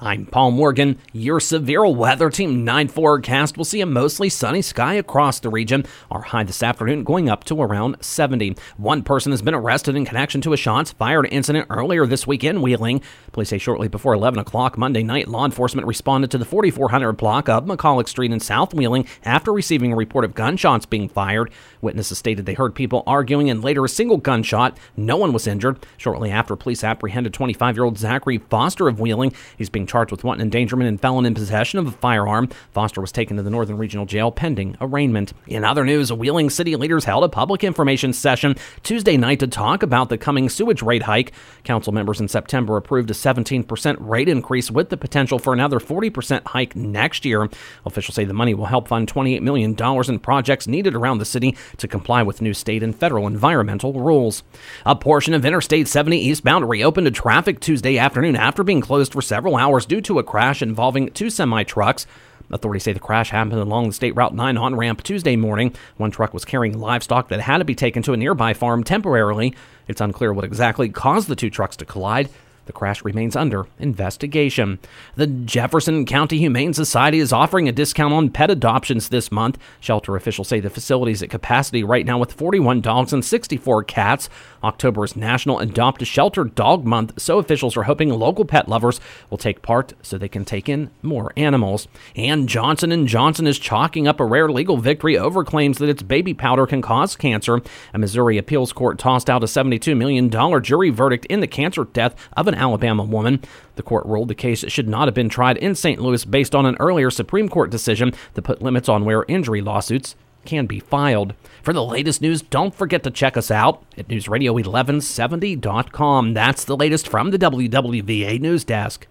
I'm Paul Morgan. Your severe weather team 9 forecast will see a mostly sunny sky across the region. Our high this afternoon going up to around 70. One person has been arrested in connection to a shots fired incident earlier this week in Wheeling. Police say shortly before 11 o'clock Monday night, law enforcement responded to the 4400 block of McColloch Street in South Wheeling after receiving a report of gunshots being fired. Witnesses stated they heard people arguing and later a single gunshot. No one was injured. Shortly after, police apprehended 25 year old Zachary Foster of Wheeling. He's being charged with wanton endangerment and felon in possession of a firearm. Foster was taken to the Northern Regional Jail pending arraignment. In other news, Wheeling city leaders held a public information session Tuesday night to talk about the coming sewage rate hike. Council members in September approved a 17% rate increase with the potential for another 40% hike next year. Officials say the money will help fund $28 million in projects needed around the city to comply with new state and federal environmental rules. A portion of Interstate 70 eastbound reopened to traffic Tuesday afternoon after being closed for several hours due to a crash involving two semi trucks. Authorities say the crash happened along the State Route 9 on ramp Tuesday morning. One truck was carrying livestock that had to be taken to a nearby farm temporarily. It's unclear what exactly caused the two trucks to collide. The crash remains under investigation. The Jefferson County Humane Society is offering a discount on pet adoptions this month. Shelter officials say the facility is at capacity right now with 41 dogs and 64 cats. October is National Adopt a Shelter Dog Month, so officials are hoping local pet lovers will take part so they can take in more animals. And Johnson & Johnson is chalking up a rare legal victory over claims that its baby powder can cause cancer. A Missouri appeals court tossed out a $72 million jury verdict in the cancer death of an Alabama woman. The court ruled the case should not have been tried in St. Louis based on an earlier Supreme Court decision that put limits on where injury lawsuits can be filed. For the latest news, don't forget to check us out at newsradio1170.com. That's the latest from the WWVA News Desk.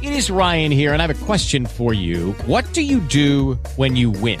It is Ryan here, and I have a question for you. What do you do when you win?